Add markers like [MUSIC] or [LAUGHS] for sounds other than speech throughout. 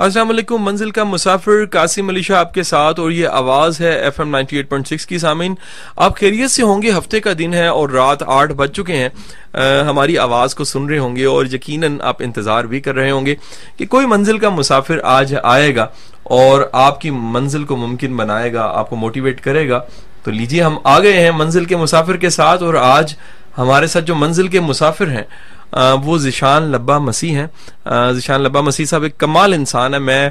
السلام علیکم، منزل کا مسافر قاسم علی شاہ آپ کے ساتھ اور یہ آواز ہے F M ninety eight point six کی سامعین۔ آپ خیریت سے ہوں گے؟ ہفتے کا دن ہے اور رات آٹھ بج چکے ہیں۔ ہماری آواز کو سن رہے ہوں گے اور یقیناً آپ انتظار بھی کر رہے ہوں گے کہ کوئی منزل کا مسافر آج آئے گا اور آپ کی منزل کو ممکن بنائے گا، آپ کو موٹیویٹ کرے گا۔ تو لیجیے، ہم آ گئے ہیں منزل کے مسافر کے ساتھ اور آج ہمارے ساتھ جو منزل کے مسافر ہیں وہ ذیشان لبا مسیح ہیں۔ ذیشان لبا مسیح صاحب ایک کمال انسان ہے۔ میں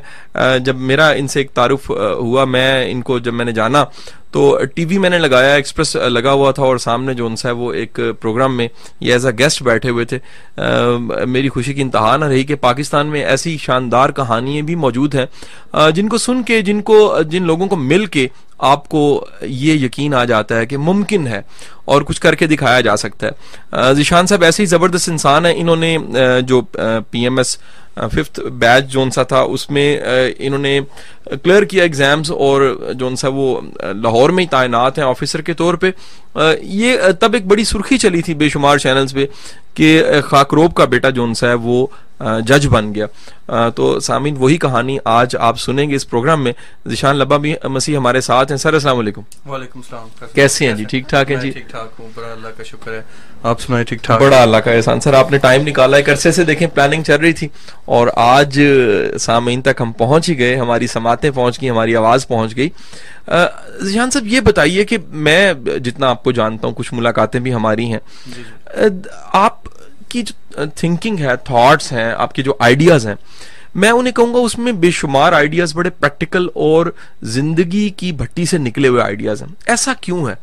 جب میرا ان سے ایک تعارف ہوا، میں ان کو جب میں نے جانا تو ٹی وی میں نے لگایا، ایکسپریس لگا ہوا تھا اور سامنے جو ان سے وہ ایک پروگرام میں یہ ایز اے گیسٹ بیٹھے ہوئے تھے۔ میری خوشی کی انتہا نہ رہی کہ پاکستان میں ایسی شاندار کہانیاں بھی موجود ہیں۔ جن کو سن کے، جن کو، جن لوگوں کو مل کے آپ کو یہ یقین آ جاتا ہے کہ ممکن ہے اور کچھ کر کے دکھایا جا سکتا ہے۔ ذیشان صاحب ایسے ہی زبردست انسان ہیں۔ انہوں نے جو P M S fifth batch جون سا تھا، اس میں انہوں نے کلیئر کیا ایگزامز اور جو سا وہ لاہور میں ہی تعینات ہیں آفیسر کے طور پہ یہ تب ایک بڑی سرخی چلی تھی بے شمار چینلز پہ کہ خاکروب کا بیٹا جو سا ہے وہ جج بن گیا۔ تو سامعین وہی کہانی آج آپ سنیں گے اس پروگرام میں۔ ذیشان لبا بھی مسیح ہمارے ساتھ ہیں۔ سر السلام علیکم۔ وعلیکم السلام۔ کیسے ہیں؟ جی ٹھیک ٹھاک ہیں؟ جی۔ ٹھیک ٹھاک ہوں۔ بڑا اللہ کا شکر ہے۔ آپ سنائیں ٹھیک ٹھاک؟ بڑا اللہ کا احسان۔ سر آپ نے ٹائم نکالا ایک عرصے سے دیکھیں پلاننگ چل رہی تھی اور آج سامعین تک ہم پہنچ ہی گئے۔ ہماری سماعتیں پہنچ گئی ہماری آواز پہنچ گئی۔ ذیشان صاحب یہ بتائیے کہ میں جتنا آپ کو جانتا ہوں کچھ ملاقاتیں بھی ہماری ہیں۔ جی، جی۔ آپ کی جو تھنکنگ ہے تھاٹس ہیں آپ کے جو آئیڈیاز ہیں میں انہیں کہوں گا اس میں بے شمار آئیڈیاز بڑے پریکٹیکل اور زندگی کی بھٹی سے نکلے ہوئے آئیڈیاز ہیں۔ ایسا کیوں ہے؟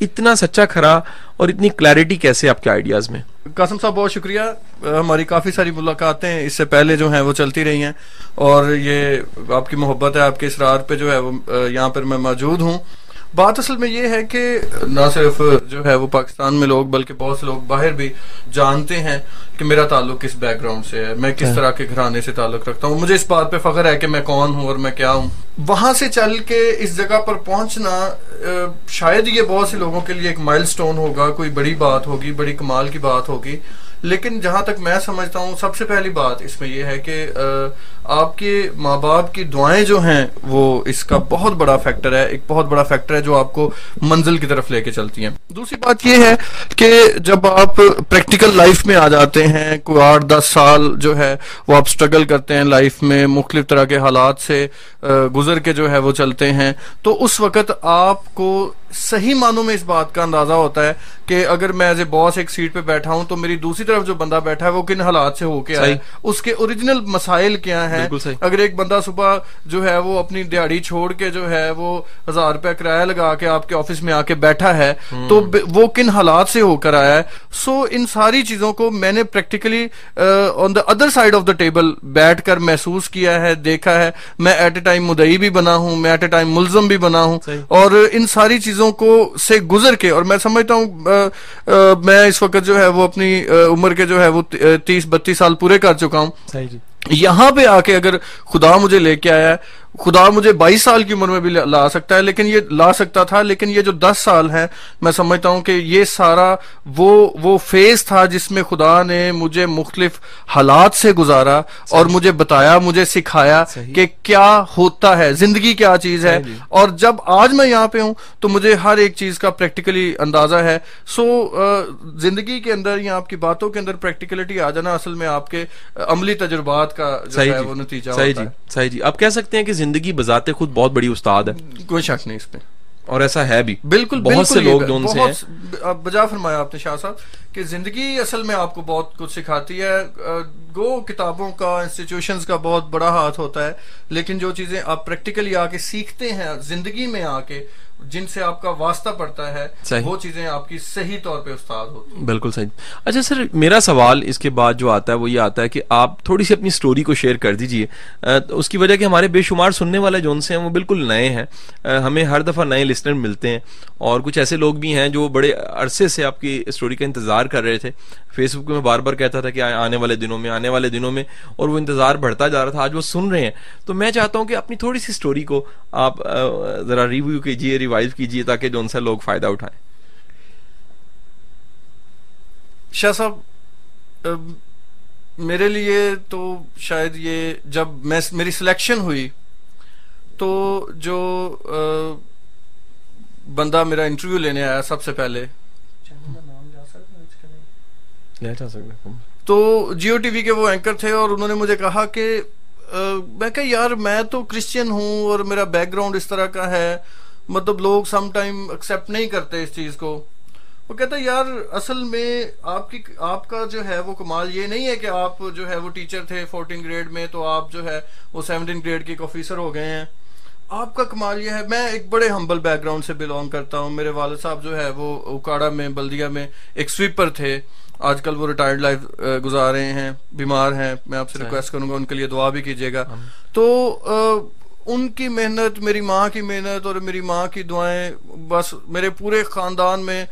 اتنا سچا کھرا اور اتنی کلیرٹی کیسے آپ کے آئیڈیاز میں؟ قاسم صاحب، بہت شکریہ۔ ہماری کافی ساری ملاقاتیں اس سے پہلے جو ہیں وہ چلتی رہی ہیں اور یہ آپ کی محبت ہے، آپ کے اصرار پہ جو ہے وہ یہاں پر میں موجود ہوں۔ بات اصل میں یہ ہے کہ نہ صرف جو ہے وہ پاکستان میں لوگ بلکہ بہت سے لوگ باہر بھی جانتے ہیں کہ میرا تعلق کس بیک گراؤنڈ سے ہے میں کس ہاں۔ طرح کے گھرانے سے تعلق رکھتا ہوں۔ مجھے اس بات پہ فخر ہے کہ میں کون ہوں اور میں کیا ہوں۔ وہاں سے چل کے اس جگہ پر پہنچنا شاید یہ بہت سے لوگوں کے لیے ایک مائل سٹون ہوگا کوئی بڑی بات ہوگی بڑی کمال کی بات ہوگی۔ لیکن جہاں تک میں سمجھتا ہوں سب سے پہلی بات اس میں یہ ہے کہ آپ کے ماں باپ کی دعائیں جو ہیں وہ اس کا بہت بڑا فیکٹر ہے ایک بہت بڑا فیکٹر ہے جو آپ کو منزل کی طرف لے کے چلتی ہیں۔ دوسری بات یہ ہے کہ جب آپ پریکٹیکل لائف میں آ جاتے ہیں کوئی آٹھ دس سال جو ہے وہ آپ سٹرگل کرتے ہیں لائف میں مختلف طرح کے حالات سے گزر کے جو ہے وہ چلتے ہیں۔ تو اس وقت آپ کو صحیح معنوں میں اس بات کا اندازہ ہوتا ہے کہ اگر میں ایز اے باس ایک سیٹ پہ بیٹھا ہوں تو میری دوسری طرف جو بندہ بیٹھا ہے وہ کن حالات سے ہو کے آئے اس کے اوریجنل مسائل کیا ہیں؟ اگر ایک بندہ صبح جو ہے وہ اپنی دیہڑی چھوڑ کے جو ہے وہ ہزار روپے کرایہ لگا کے آپ کے آفس میں آ کے بیٹھا ہے تو وہ کن حالات سے ہو کر آیا ہے؟ سو ان ساری چیزوں کو میں نے practically on the other side of the table بیٹھ کر محسوس کیا ہے دیکھا ہے۔ میں ایٹ اے ٹائم مدئی بھی بنا ہوں میں ایٹ اے ٹائم ملزم بھی بنا ہوں۔ اور ان ساری چیزوں چیزوں کو سے گزر کے اور میں سمجھتا ہوں میں اس وقت جو ہے وہ اپنی عمر کے جو ہے وہ تیس بتیس سال پورے کر چکا ہوں۔ جی۔ یہاں پہ آ کے اگر خدا مجھے لے کے آیا ہے خدا مجھے بائیس سال کی عمر میں بھی لا سکتا ہے لیکن یہ لا سکتا تھا لیکن یہ جو دس سال ہے میں سمجھتا ہوں کہ یہ سارا وہ وہ فیز تھا جس میں خدا نے مجھے مختلف حالات سے گزارا اور مجھے بتایا مجھے سکھایا کہ کیا ہوتا ہے زندگی کیا چیز ہے۔ اور جب آج میں یہاں پہ ہوں تو مجھے ہر ایک چیز کا پریکٹیکلی اندازہ ہے۔ سو زندگی کے اندر یا آپ کی باتوں کے اندر پریکٹیکلٹی آ جانا اصل میں آپ کے عملی تجربات کا جو ہے جی۔ وہ نتیجہ صحیح جی۔ صحیح جی۔ آپ کہہ سکتے ہیں کہ زندگی بذات خود بہت بڑی استاد ہے۔ کوئی شک نہیں اس پہ۔ اور ایسا ہے بھی۔ بالکل بہت سے لوگ جو ان سے ہیں۔ بجا فرمایا آپ نے شاہ صاحب کہ زندگی اصل میں آپ کو بہت کچھ سکھاتی ہے۔ گو کتابوں کا انسٹیٹیوشنز کا بہت بڑا ہاتھ ہوتا ہے لیکن جو چیزیں آپ پریکٹیکلی آ کے سیکھتے ہیں زندگی میں آ کے جن سے آپ کا واسطہ پڑتا ہے وہ چیزیں آپ کی صحیح طور پہ استاد ہوتی بالکل صحیح۔ اچھا سر میرا سوال اس کے بعد جو آتا ہے وہ یہ آتا ہے کہ آپ تھوڑی سی اپنی سٹوری کو شیئر کر دیجیے۔ اس کی وجہ کہ ہمارے بے شمار سننے والے جو سے ہیں وہ بالکل نئے ہیں۔ ہمیں ہر دفعہ نئے لسنر ملتے ہیں۔ اور کچھ ایسے لوگ بھی ہیں جو بڑے عرصے سے آپ کی سٹوری کا انتظار کر رہے تھے۔ فیس بک میں بار بار کہتا تھا کہ آنے والے دنوں میں آنے والے دنوں میں اور وہ انتظار بڑھتا جا رہا تھا آج وہ سن رہے ہیں۔ تو میں چاہتا ہوں کہ اپنی تھوڑی سی سٹوری کو آپ ذرا ریویو کیجیے ریوائز کیجیے تاکہ جو ان سے لوگ فائدہ اٹھائیں۔ شاہ صاحب میرے لیے تو شاید یہ جب میں میری سلیکشن ہوئی تو جو بندہ میرا انٹرویو لینے آیا سب سے پہلے۔ تو جیو ٹی وی کے وہ اینکر تھے اور انہوں نے مجھے کہا کہ میں کہ یار میں تو کرسچین ہوں اور میرا بیک گراؤنڈ اس طرح کا ہے۔ مطلب لوگ سم ٹائم ایکسپٹ نہیں کرتے اس چیز کو۔ وہ کہتا ہے یار اصل میں آپ کی آپ کا جو ہے وہ کمال یہ نہیں ہے کہ آپ جو ہے وہ ٹیچر تھے فورٹین گریڈ میں تو آپ جو ہے وہ سیونٹین گریڈ کے ایک آفیسر ہو گئے ہیں۔ آپ کا کمال یہ ہے میں ایک بڑے ہمبل بیک گراؤنڈ سے بلونگ کرتا ہوں۔ میرے والد صاحب جو ہے وہ اکاڑا میں بلدیا میں ایک سویپر تھے۔ آج کل وہ ریٹائرڈ لائف گزار رہے ہیں بیمار ہیں۔ میں آپ سے ریکویسٹ کروں گا ان کے لیے دعا بھی کیجیے گا۔ تو ان کی محنت، میری ماں کی محنت اور میری ماں کی دعائیں بس میرے پورے خاندان میں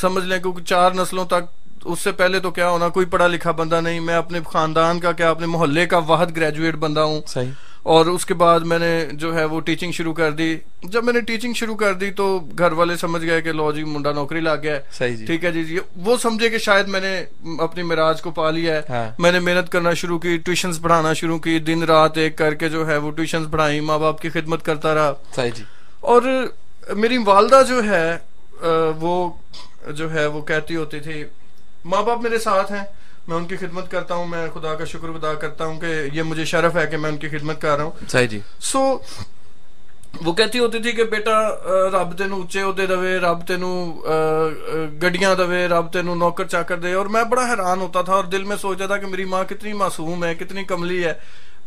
سمجھ لیں کیونکہ چار نسلوں تک اس سے پہلے تو کیا ہونا، کوئی پڑھا لکھا بندہ نہیں، میں اپنے خاندان کا، کیا اپنے محلے کا واحد گریجویٹ بندہ ہوں۔ صحیح۔ اور اس کے بعد میں نے جو ہے وہ ٹیچنگ شروع کر دی۔ جب میں نے ٹیچنگ شروع کر دی تو گھر والے سمجھ گئے کہ لو جی منڈا نوکری لا گیا ہے۔ جی۔ ٹھیک ہے جی جی وہ سمجھے کہ شاید میں نے اپنی مراج کو پا لیا ہے۔ ہاں۔ میں نے محنت کرنا شروع کی ٹیوشنز پڑھانا شروع کی دن رات ایک کر کے جو ہے وہ ٹیوشنز پڑھائی ماں باپ کی خدمت کرتا رہا۔ جی۔ اور میری والدہ جو ہے وہ جو ہے وہ کہتی ہوتی تھی ماں باپ میرے ساتھ ہیں۔ میں ان کی خدمت کرتا ہوں میں خدا کا شکر ادا کرتا ہوں کہ یہ مجھے شرف ہے کہ میں ان کی خدمت کر رہا ہوں۔ صحیح جی۔ سو وہ کہتی ہوتی تھی کہ بیٹا رب تین اچے عہدے دے رب تین گڈیاں دے رب تین نوکر چاکر دے۔ اور میں بڑا حیران ہوتا تھا اور دل میں سوچتا تھا کہ میری ماں کتنی معصوم ہے کتنی کملی ہے۔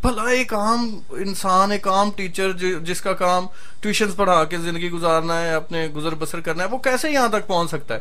بھلا ایک عام انسان ایک عام ٹیچر جس کا کام ٹیوشنز پڑھا کے زندگی گزارنا ہے اپنے گزر بسر کرنا ہے وہ کیسے یہاں تک پہنچ سکتا ہے؟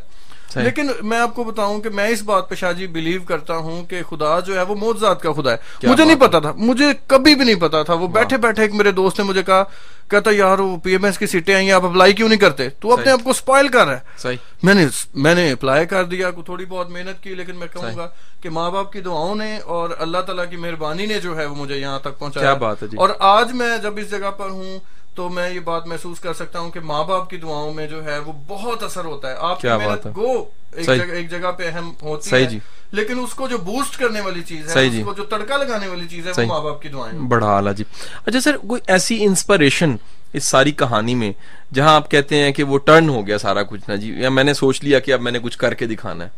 لیکن میں آپ کو بتاؤں کہ میں اس بات پہ شاہ جی بلیو کرتا ہوں کہ خدا جو ہے وہ موت کا خدا ہے. مجھے نہیں پتا تھا. مجھے کبھی بھی نہیں پتا تھا. وہ بیٹھے بیٹھے ایک میرے دوست نے مجھے کہا کہتا یار وہ پی ایم ایس کی سیٹیں آئی آپ اپلائی کیوں نہیں کرتے؟ تو اپنے آپ کو اسپائل کر رہا ہے. میں نے میں نے اپلائی کر دیا تھوڑی بہت محنت کی لیکن میں کہوں گا کہ ماں باپ کی دعاؤں نے اور اللہ تعالیٰ کی مہربانی نے جو ہے وہ مجھے یہاں تک پہنچایا. جی؟ اور آج میں جب اس جگہ پر ہوں تو میں یہ بات محسوس کر سکتا ہوں کہ ماں باپ کی دعاؤں میں جو ہے وہ بہت اثر ہوتا ہے۔ آپ کی محنت گو ایک جگہ پہ اہم ہوتی ہے جی۔ لیکن اس کو جو بوسٹ کرنے والی چیز ہے جی اس کو جو تڑکا لگانے والی چیز ہے وہ ماں باپ کی دعائیں بڑا اعلیٰ جی۔ اچھا سر کوئی ایسی انسپریشن اس ساری کہانی میں جہاں آپ کہتے ہیں کہ وہ ٹرن ہو گیا سارا کچھ نا جی یا میں نے سوچ لیا کہ اب میں نے کچھ کر کے دکھانا ہے؟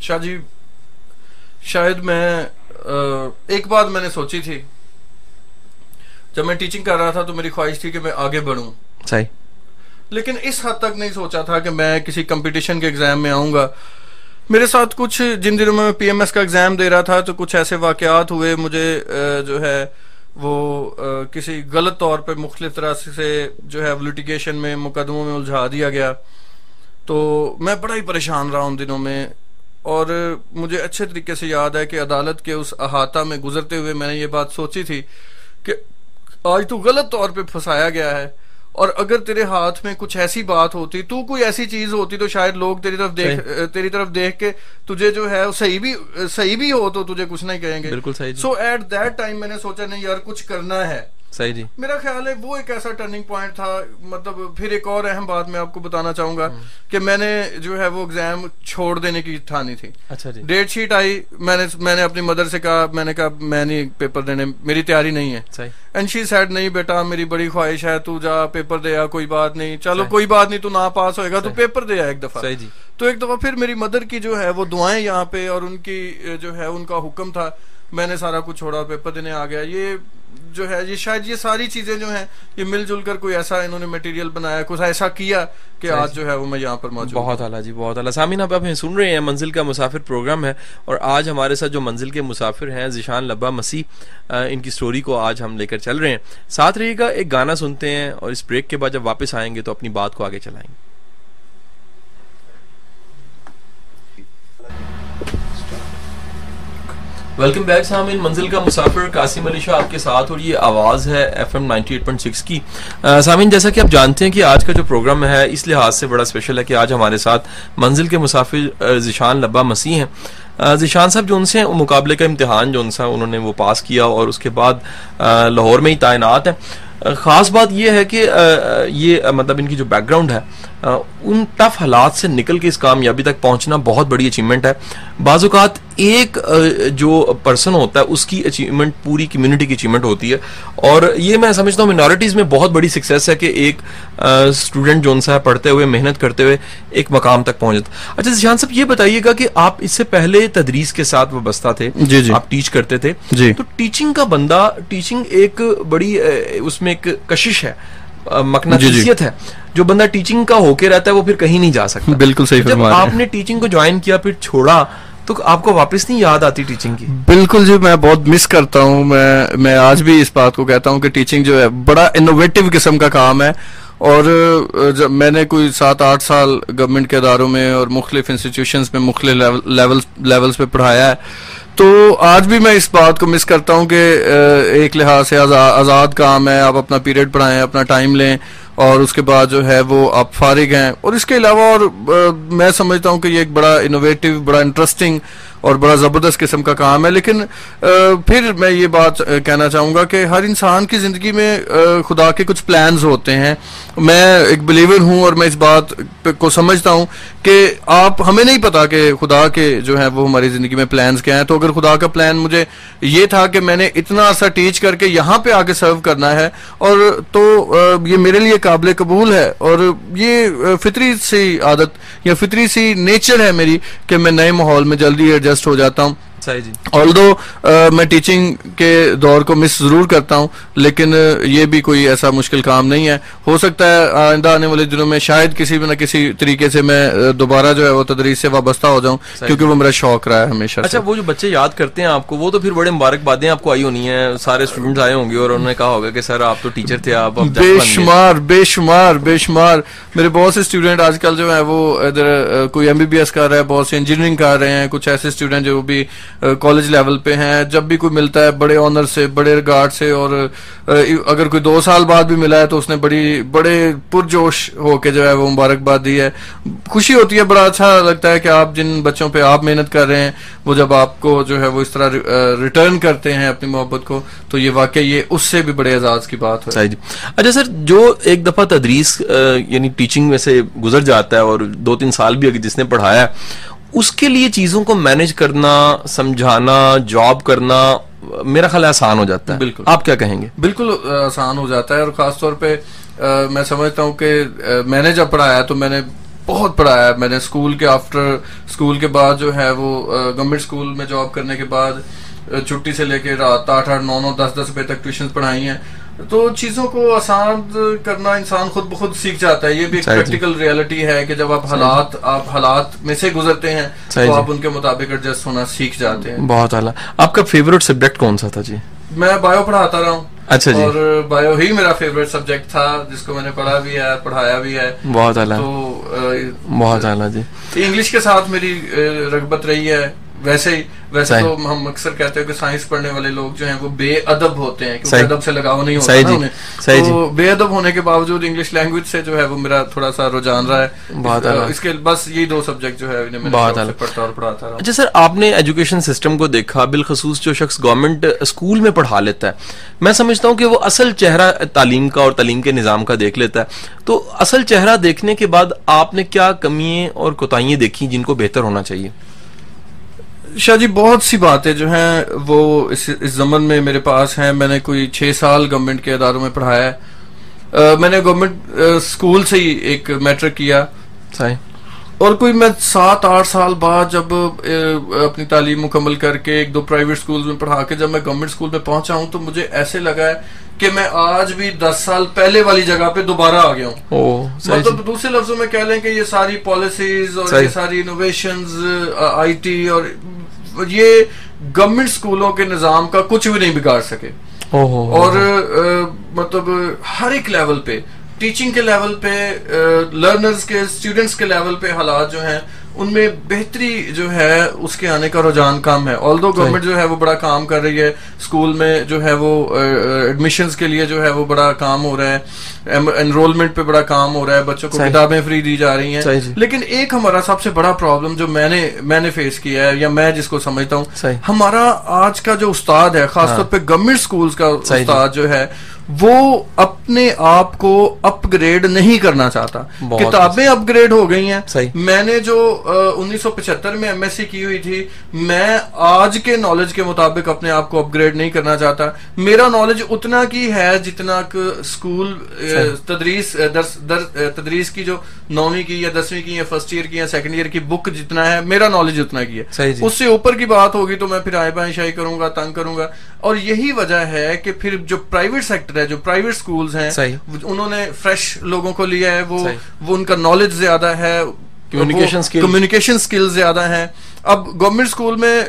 شاہ جی شاید میں ایک بات میں نے سوچی تھی۔ جب میں ٹیچنگ کر رہا تھا تو میری خواہش تھی کہ میں آگے بڑھوں۔ صحیح۔ لیکن اس حد تک نہیں سوچا تھا کہ میں کسی کمپٹیشن کے ایگزام میں آؤں گا۔ میرے ساتھ کچھ جن دنوں میں پی ایم ایس کا ایگزام دے رہا تھا تو کچھ ایسے واقعات ہوئے۔ مجھے جو ہے وہ کسی غلط طور پہ مختلف طرح سے جو ہے لٹیگیشن میں مقدموں میں الجھا دیا گیا۔ تو میں بڑا ہی پریشان رہا ان دنوں میں۔ اور مجھے اچھے طریقے سے یاد ہے کہ عدالت کے اس احاطہ میں گزرتے ہوئے میں نے یہ بات سوچی تھی کہ آج تو غلط طور پہ پھنسایا گیا ہے اور اگر تیرے ہاتھ میں کچھ ایسی بات ہوتی تو کوئی ایسی چیز ہوتی تو شاید لوگ تیری طرف دیکھ تیری طرف دیکھ کے تجھے جو ہے صحیح بھی صحیح بھی ہو تو تجھے کچھ نہیں کہیں گے۔ بالکل صحیح سو ایٹ دیٹ ٹائم میں نے سوچا نہیں یار کچھ کرنا ہے۔ صحیح جی۔ میرا خیال ہے وہ ایک ایسا ٹرننگ پوائنٹ تھا مطلب پھر ایک اور اہم بات میں آپ کو بتانا چاہوں گا کہ میں نے جو ہے وہ ایگزام چھوڑ دینے کی ٹھانی تھی۔ اچھا جی۔ ڈیٹ شیٹ آئی میں نے میں نے اپنی مدر سے کہا میں نے کہا میں نہیں پیپر دینے میری تیاری نہیں ہے۔ اینڈ شی سیڈ نہیں بیٹا میری بڑی خواہش ہے تو جا پیپر دیا کوئی بات نہیں۔ چلو کوئی بات نہیں تو نہ پاس ہوئے گا تو پیپر دیا ایک دفعہ۔ جی۔ تو ایک دفعہ پھر میری مدر کی جو ہے وہ دعائیں یہاں پہ اور ان کی جو ہے ان کا حکم تھا۔ میں نے سارا کچھ چھوڑا پیپر دینے آ گیا۔ یہ جو ہے یہ شاید یہ ساری چیزیں جو ہیں یہ مل جل کر کوئی ایسا انہوں نے میٹیریل بنایا کچھ ایسا کیا کہ آج جو ہے وہ میں یہاں پر موجود بہت اعلیٰ جی بہت اعلیٰ۔ سامین اب ہمیں سن رہے ہیں منزل کا مسافر پروگرام ہے اور آج ہمارے ساتھ جو منزل کے مسافر ہیں ذیشان لبا مسیح ان کی سٹوری کو آج ہم لے کر چل رہے ہیں۔ ساتھ رہیے گا ایک گانا سنتے ہیں اور اس بریک کے بعد جب واپس آئیں گے تو اپنی بات کو آگے چلائیں گے۔ ویلکم بیک سامن منزل کا مسافر قاسم علی شاہ آپ کے ساتھ اور یہ آواز ہے F M ninety eight point six کی. سامن جیسا کہ آپ جانتے ہیں کہ آج کا جو پروگرام ہے، اس لحاظ سے بڑا اسپیشل ہے کہ آج ہمارے ساتھ منزل کے مسافر ذیشان لبا مسیح ہیں۔ ذیشان صاحب جو ان سے مقابلے کا امتحان جو ان سے انہوں نے وہ پاس کیا اور اس کے بعد لاہور میں ہی تعینات ہیں۔ خاص بات یہ ہے کہ یہ مطلب ان کی جو بیک گراؤنڈ ہے ان ٹف حالات سے نکل کے اس کامیابی تک پہنچنا بہت بڑی اچیومنٹ ہے۔ بعض اوقات ایک جو پرسن ہوتا ہے اس کی اچیومنٹ پوری کمیونٹی کی اچیومنٹ ہوتی ہے۔ اور یہ میں سمجھتا ہوں مینورٹیز میں بہت بڑی سکسیس ہے کہ ایک اسٹوڈنٹ جو ہے پڑھتے ہوئے محنت کرتے ہوئے ایک مقام تک پہنچ اچھا جان صاحب یہ بتائیے گا کہ آپ اس سے پہلے تدریس کے ساتھ وابستہ تھے۔ جی جی۔ آپ ٹیچ کرتے تھے۔ جی۔ تو ٹیچنگ کا بندہ ٹیچنگ ایک بڑی اس میں ایک کشش ہے مقناطیسیت ہے۔ جو بندہ ٹیچنگ کا ہو کے رہتا ہے وہ پھر کہیں نہیں جا سکتا۔ بالکل صحیح جب آپ نے ٹیچنگ کو جوائن کیا پھر چھوڑا تو آپ کو واپس نہیں یاد آتی ٹیچنگ کی۔ بالکل جی میں بہت مس کرتا ہوں۔ میں میں آج بھی اس بات کو کہتا ہوں کہ ٹیچنگ جو ہے بڑا انوویٹو قسم کا کام ہے۔ اور جب میں نے کوئی سات آٹھ سال گورنمنٹ کے اداروں میں اور مختلف انسٹیٹیوشنز میں مختلف لیولز پہ پڑھایا ہے تو آج بھی میں اس بات کو مس کرتا ہوں کہ ایک لحاظ سے آزاد کام ہے، آپ اپنا پیریڈ پڑھائیں، اپنا ٹائم لیں، اور اس کے بعد جو ہے وہ آپ فارغ ہیں۔ اور اس کے علاوہ اور میں سمجھتا ہوں کہ یہ ایک بڑا انوویٹو بڑا انٹرسٹنگ اور بڑا زبردست قسم کا کام ہے۔ لیکن پھر میں یہ بات کہنا چاہوں گا کہ ہر انسان کی زندگی میں خدا کے کچھ پلانز ہوتے ہیں۔ میں ایک بلیور ہوں اور میں اس بات کو سمجھتا ہوں کہ آپ، ہمیں نہیں پتا کہ خدا کے جو ہیں وہ ہماری زندگی میں پلانز کیا ہیں۔ تو اگر خدا کا پلان مجھے یہ تھا کہ میں نے اتنا عرصہ ٹیچ کر کے یہاں پہ آگے سرو کرنا ہے، اور تو یہ میرے لیے قابل قبول ہے۔ اور یہ فطری سی عادت یا فطری سی نیچر ہے میری کہ میں نئے ماحول میں جلدی ایڈجسٹ ہو جاتا ہوں۔ آل دو میں ٹیچنگ کے دور کو مس ضرور کرتا ہوں لیکن یہ بھی کوئی ایسا مشکل کام نہیں ہے۔ ہو سکتا ہے آئندہ آنے والے دنوں میں شاید کسی بھی نہ کسی طریقے سے میں دوبارہ جو ہے وہ تدریس سے وابستہ ہو جاؤں کیونکہ وہ میرا شوق رہا ہے ہمیشہ اچھا وہ جو بچے یاد کرتے ہیں آپ کو وہ تو پھر بڑے مبارک باتیں آپ کو آئی ہونی ہیں۔ سارے اسٹوڈنٹس آئے ہوں گے اور انہوں نے کہا ہوگا کہ سر آپ تو ٹیچر تھے آپ بے شمار بے شمار بے شمار میرے بہت سے اسٹوڈنٹ آج کل جو ہے وہ ادھر کوئی ایم بی بی ایس کر رہا ہے بہت سے انجینئرنگ کر رہے ہیں کچھ ایسے اسٹوڈنٹ جو بھی کالج لیول پہ ہیں۔ جب بھی کوئی ملتا ہے، بڑے آنر سے، بڑے ریگارڈ سے اور اگر کوئی دو سال بعد بھی ملا ہے تو اس نے بڑی، بڑے پرجوش ہو کے جو ہے وہ مبارکباد دی ہے۔ خوشی ہوتی ہے، بڑا اچھا لگتا ہے کہ آپ جن بچوں پہ آپ محنت کر رہے ہیں، وہ جب آپ کو جو ہے وہ اس طرح ریٹرن کرتے ہیں اپنی محبت کو، تو یہ واقعی یہ اس سے بھی بڑے اعزاز کی بات ہے۔ جی۔ اچھا سر، جو ایک دفعہ تدریس یعنی ٹیچنگ میں سے گزر جاتا ہے اور دو تین سال بھی اگر جس نے پڑھایا اس کے لیے چیزوں کو مینج کرنا سمجھانا جاب کرنا میرا خیال آسان ہو جاتا ہے۔ بالکل۔ آپ کیا کہیں گے؟ بالکل آسان ہو جاتا ہے اور خاص طور پہ میں سمجھتا ہوں کہ میں نے جب پڑھایا تو میں نے بہت پڑھایا۔ میں نے اسکول کے آفٹر اسکول کے بعد جو ہے وہ گورنمنٹ اسکول میں جاب کرنے کے بعد چھٹی سے لے کے رات آٹھ آٹھ نو نو دس دس بجے تک ٹیوشن پڑھائی ہیں۔ تو چیزوں کو آسان کرنا انسان خود بخود سیکھ جاتا ہے یہ بھی ایک پریکٹیکل ریالٹی ہے کہ جب آپ حالات آپ حالات میں سے گزرتے ہیں تو آپ ان کے مطابق ایڈجسٹ ہونا سیکھ جاتے ہیں۔ بہت اعلیٰ۔ آپ کا فیوریٹ سبجیکٹ کون سا تھا جی؟ میں بایو پڑھاتا رہا ہوں۔ اچھا جی۔ اور بایو ہی میرا فیوریٹ سبجیکٹ تھا جس کو میں نے پڑھا بھی ہے پڑھایا بھی ہے۔ بہت اعلیٰ۔ تو بہت اعلیٰ جی۔ انگلش کے ساتھ میری رغبت رہی ہے ویسے ہی۔ ویسے تو ہم اکثر کہتے ہیں کہ سائنس پڑھنے والے لوگ جو ہیں وہ بے ادب ہوتے ہیں کیونکہ ادب سے لگاؤ نہیں ہوتا نا انہیں۔ تو بے ادب ہونے کے باوجود انگلش لینگویج سے جو ہے وہ میرا تھوڑا سا رجحان رہا ہے۔ بہت اس کے بس یہی دو سبجیکٹ جو ہے بہت پڑھتا اور پڑھاتا رہا۔ اچھا سر آپ نے ایجوکیشن سسٹم کو دیکھا بالخصوص جو شخص گورنمنٹ اسکول میں پڑھا لیتا ہے۔ میں سمجھتا ہوں کہ وہ اصل چہرہ تعلیم کا اور تعلیم کے نظام کا دیکھ لیتا ہے۔ تو اصل چہرہ دیکھنے کے بعد آپ نے کیا کمیاں اور کوتاہیاں دیکھی جن کو بہتر ہونا چاہیے؟ شاہ جی بہت سی باتیں جو ہیں وہ اس زمن میں میرے پاس ہیں۔ میں نے کوئی چھ سال گورنمنٹ کے اداروں میں پڑھایا ہے۔ میں نے گورنمنٹ اسکول سے ہی ایک میٹرک کیا۔ اور کوئی میں سات آٹھ سال بعد جب اپنی تعلیم مکمل کر کے ایک دو پرائیویٹ اسکول میں پڑھا کے جب میں گورنمنٹ اسکول میں پہنچا ہوں تو مجھے ایسے لگا ہے کہ میں آج بھی دس سال پہلے والی جگہ پہ دوبارہ آ گیا ہوں۔ مطلب دوسرے لفظوں میں کہہ لیں کہ یہ ساری پالیسیز اور یہ ساری انوویشنز آئی ٹی اور یہ گورنمنٹ اسکولوں کے نظام کا کچھ بھی نہیں بگاڑ سکے۔ اور مطلب ہر ایک لیول پہ ٹیچنگ کے لیول پہ لرنرز کے اسٹوڈنٹس کے لیول پہ حالات جو ہیں ان میں بہتری جو ہے اس کے آنے کا رجحان کم ہے. آل دو گورنمنٹ جو ہے وہ بڑا کام کر رہی ہے اسکول میں جو ہے وہ ایڈمیشنز کے لیے جو ہے وہ بڑا کام ہو رہا ہے انرولمنٹ پہ بڑا کام ہو رہا ہے بچوں کو کتابیں فری دی جا رہی ہیں. لیکن ایک ہمارا سب سے بڑا پرابلم جو میں نے میں نے فیس کیا ہے یا میں جس کو سمجھتا ہوں ہمارا آج کا جو استاد ہے خاص طور پہ گورنمنٹ اسکولس کا استاد جو ہے وہ اپنے آپ کو اپ گریڈ نہیں کرنا چاہتا۔ کتابیں اپ گریڈ ہو گئی ہیں۔ میں نے جو انیس سو پچہتر میں ایم ایس سی کی ہوئی تھی میں آج کے نالج کے مطابق اپنے آپ کو اپ گریڈ نہیں کرنا چاہتا۔ میرا نالج اتنا کی ہے جتنا اسکول تدریس درس درس تدریس کی جو نویں کی یا دسویں کی یا فرسٹ ایئر کی یا سیکنڈ ایئر کی بک جتنا ہے میرا نالج اتنا کی ہے۔ جی۔ اس سے اوپر کی بات ہوگی تو میں پھر آئے بائیں شاہی کروں گا تنگ کروں گا۔ اور یہی وجہ ہے کہ پھر جو پرائیویٹ سیکٹر ہے جو پرائیویٹ سکولز ہیں۔ انہوں نے فریش لوگوں کو لیا ہے وہ۔ وہ ان کا نالج زیادہ ہے۔ کمیونیکیشن سکل زیادہ ہیں اب گورنمنٹ اسکول میں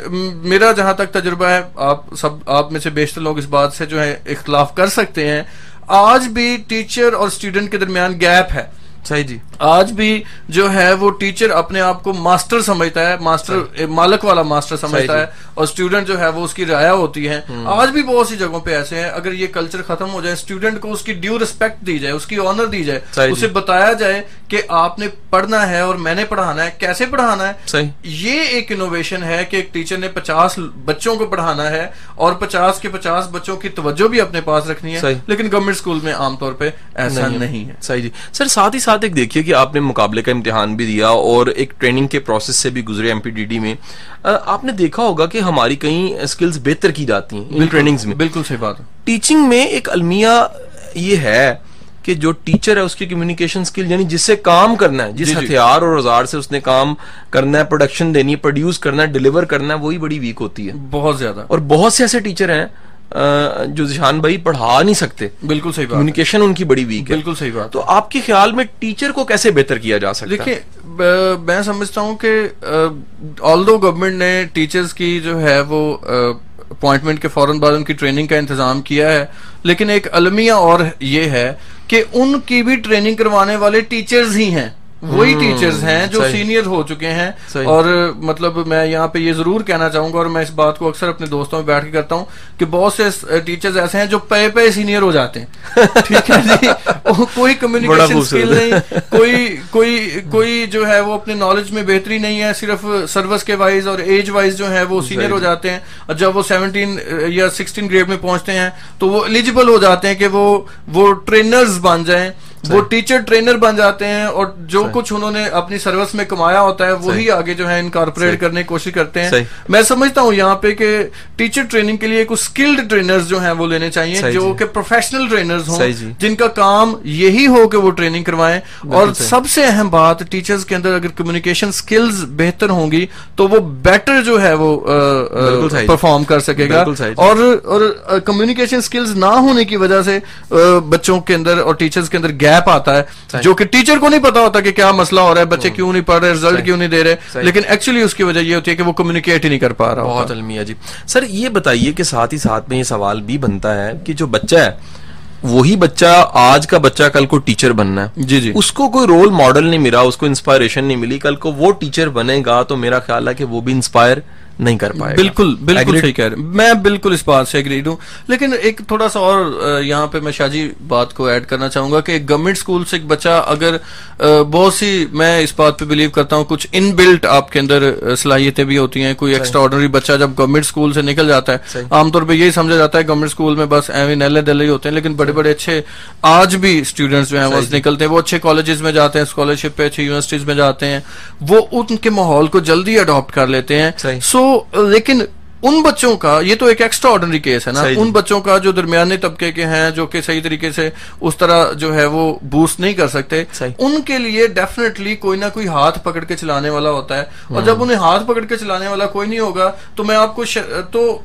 میرا جہاں تک تجربہ ہے آپ سب آپ میں سے بیشتر لوگ اس بات سے جو ہے اختلاف کر سکتے ہیں آج بھی ٹیچر اور اسٹوڈنٹ کے درمیان گیپ ہے صحیح جی۔ آج بھی جو ہے وہ ٹیچر اپنے آپ کو ماسٹر سمجھتا ہے ماسٹر مالک والا ماسٹر سمجھتا صحیح ہے اور اسٹوڈنٹ جو ہے وہ اس کی رعایا ہوتی ہے۔ آج بھی بہت سی جگہوں پہ ایسے ہیں۔ اگر یہ کلچر ختم ہو جائے اسٹوڈنٹ کو اس کی ڈیو ریسپیکٹ دی جائے اس کی آنر دی جائے صحیح اسے بتایا جائے کہ آپ نے پڑھنا ہے اور میں نے پڑھانا ہے۔ کیسے پڑھانا ہے؟ یہ ایک انوویشن ہے کہ ایک ٹیچر نے پچاس بچوں کو پڑھانا ہے اور پچاس کے پچاس بچوں کی توجہ بھی اپنے پاس رکھنی ہے۔ لیکن گورنمنٹ اسکول میں عام طور پہ ایسا نہیں ہے۔ صحیح جی۔ سر ساتھ ہی ساتھ ایک دیکھیے کہ آپ نے مقابلے کا امتحان بھی دیا اور ایک ٹریننگ کے پروسیس سے بھی گزرے ایم پی ڈی ڈی میں۔ آپ نے دیکھا ہوگا کہ ہماری کئی سکلز بہتر کی جاتی ہیں ان ٹریننگز میں۔ بالکل صحیح بات ہے۔ ٹیچنگ میں ایک المیہ یہ ہے کہ جو ٹیچر ہے اس کی کمیونیکیشن سکل یعنی جس سے کام کرنا ہے جس جی، جی۔ ہتھیار اور اوزار سے اس نے کام کرنا ہے پروڈکشن دینی ہے پروڈیوس کرنا ہے ڈیلیور کرنا ہے وہی بڑی ویک ہوتی ہے۔ بہت زیادہ۔ اور بہت سے ایسے ٹیچر ہیں جو ذہان بھائی پڑھا نہیں سکتے بالکل صحیح بات کمیونیکیشن ان کی بڑی ویک ہے۔ بالکل صحیح بات۔ تو آپ کے خیال میں ٹیچر کو کیسے بہتر کیا جا سکتا ہے؟ دیکھیں میں سمجھتا ہوں کہ آل دو گورنمنٹ نے ٹیچرز کی جو ہے وہ اپوائنٹمنٹ کے فوراً بعد ان کی ٹریننگ کا انتظام کیا ہے لیکن ایک المیہ اور یہ ہے کہ ان کی بھی ٹریننگ کروانے والے ٹیچرز ہی ہیں۔ وہی ٹیچرز ہیں جو۔ سینئر ہو چکے ہیں۔ اور مطلب میں یہاں پہ یہ ضرور کہنا چاہوں گا اور میں اس بات کو اکثر اپنے دوستوں میں بیٹھ کے کرتا ہوں کہ بہت سے ٹیچرز ایسے ہیں جو پے پے سینئر ہو جاتے ہیں۔ [LAUGHS] ٹھیک ہے جی؟ کوئی کمیونیکیشن اسکل نہیں کوئی کوئی کوئی جو ہے وہ اپنے نالج میں بہتری نہیں ہے صرف سروس کے وائز اور ایج وائز جو ہے وہ سینئر ہو جاتے ہیں۔ اور جب وہ سیونٹین یا سکسٹین گریڈ میں پہنچتے ہیں تو وہ ایلیجیبل ہو جاتے ہیں کہ وہ وہ ٹرینرز بن جائیں۔ وہ ٹیچر ٹرینر بن جاتے ہیں اور جو کچھ انہوں نے اپنی سروس میں کمایا ہوتا ہے وہی آگے جو ہے انکارپوریٹ کرنے کی کوشش کرتے ہیں۔ میں سمجھتا ہوں یہاں پہ کہ ٹیچر ٹریننگ کے لیے کچھ اسکلڈ ٹرینرز جو ہیں وہ لینے چاہیے جو جی۔ کہ پروفیشنل ٹرینرز ہوں جی۔ جن کا کام یہی ہو کہ وہ ٹریننگ کروائیں اور سب سے اہم بات ٹیچرز کے اندر اگر کمیونیکیشن سکلز بہتر ہوں گی تو وہ بیٹر جو ہے وہ صحیح جی۔ پرفارم کر سکے گا۔ اور کمیونیکیشن سکلز نہ ہونے کی وجہ سے بچوں کے اندر اور ٹیچرز کے اندر گیپ آتا ہے جو کہ ٹیچر کو نہیں پتا ہوتا کہ کیا مسئلہ ہو رہا ہے بچے کیوں نہیں پڑھ رہے رزلٹ کیوں نہیں دے رہے۔ لیکن ایکچولی اس کی وجہ یہ ہوتی ہے کہ وہ کمیونیکیٹ ہی نہیں کر پا رہا بہت المیہ جی۔ سر یہ بتائیے کہ ساتھ ہی ساتھ میں یہ سوال بھی بنتا ہے کہ جو بچہ ہے وہی بچہ آج کا بچہ کل کو ٹیچر بننا ہے۔ جی جی۔ اس کو کوئی رول ماڈل نہیں ملا اس کو انسپائریشن نہیں ملی کل کو وہ ٹیچر بنے گا تو میرا خیال ہے کہ وہ بھی انسپائر نہیں کر پائے بالکل بالکل؟ صحیح کہہ رہے ہیں۔ میں بالکل اس بات سے اگریڈ ہوں۔ لیکن ایک تھوڑا سا اور یہاں پہ میں شاجی بات کو ایڈ کرنا چاہوں گا کہ ایک گورنمنٹ اسکول سے ایک بچہ اگر بہت سی میں اس بات پہ بلیو کرتا ہوں کچھ ان بلٹ آپ کے اندر صلاحیتیں بھی ہوتی ہیں۔ کوئی ایکسٹرا آرڈنری بچہ جب گورنمنٹ اسکول سے نکل جاتا ہے۔ عام طور پہ یہی سمجھا جاتا ہے گورنمنٹ اسکول میں بس ایویں نیلے دلے ہی ہوتے ہیں لیکن بڑے بڑے اچھے آج بھی اسٹوڈنٹس جو ہیں وہ نکلتے ہیں۔ وہ اچھے کالجز میں جاتے ہیں اسکالرشپ پہ اچھی یونیورسٹیز میں جاتے ہیں۔ وہ ان کے ماحول کو جلدی اڈاپٹ کر لیتے ہیں۔ سو لیکن ان بچوں کا یہ تو ایک ایکسٹرا آرڈنری کیس ہے نا جی۔ ان بچوں کا جو درمیانے طبقے کے ہیں جو کہ صحیح طریقے سے اس طرح جو ہے وہ بوسٹ نہیں کر سکتے۔ ان کے لیے ڈیفینیٹلی کوئی نہ کوئی ہاتھ پکڑ کے چلانے والا ہوتا ہے اور جب انہیں ہاتھ پکڑ کے چلانے والا کوئی نہیں ہوگا تو میں آپ کو. تو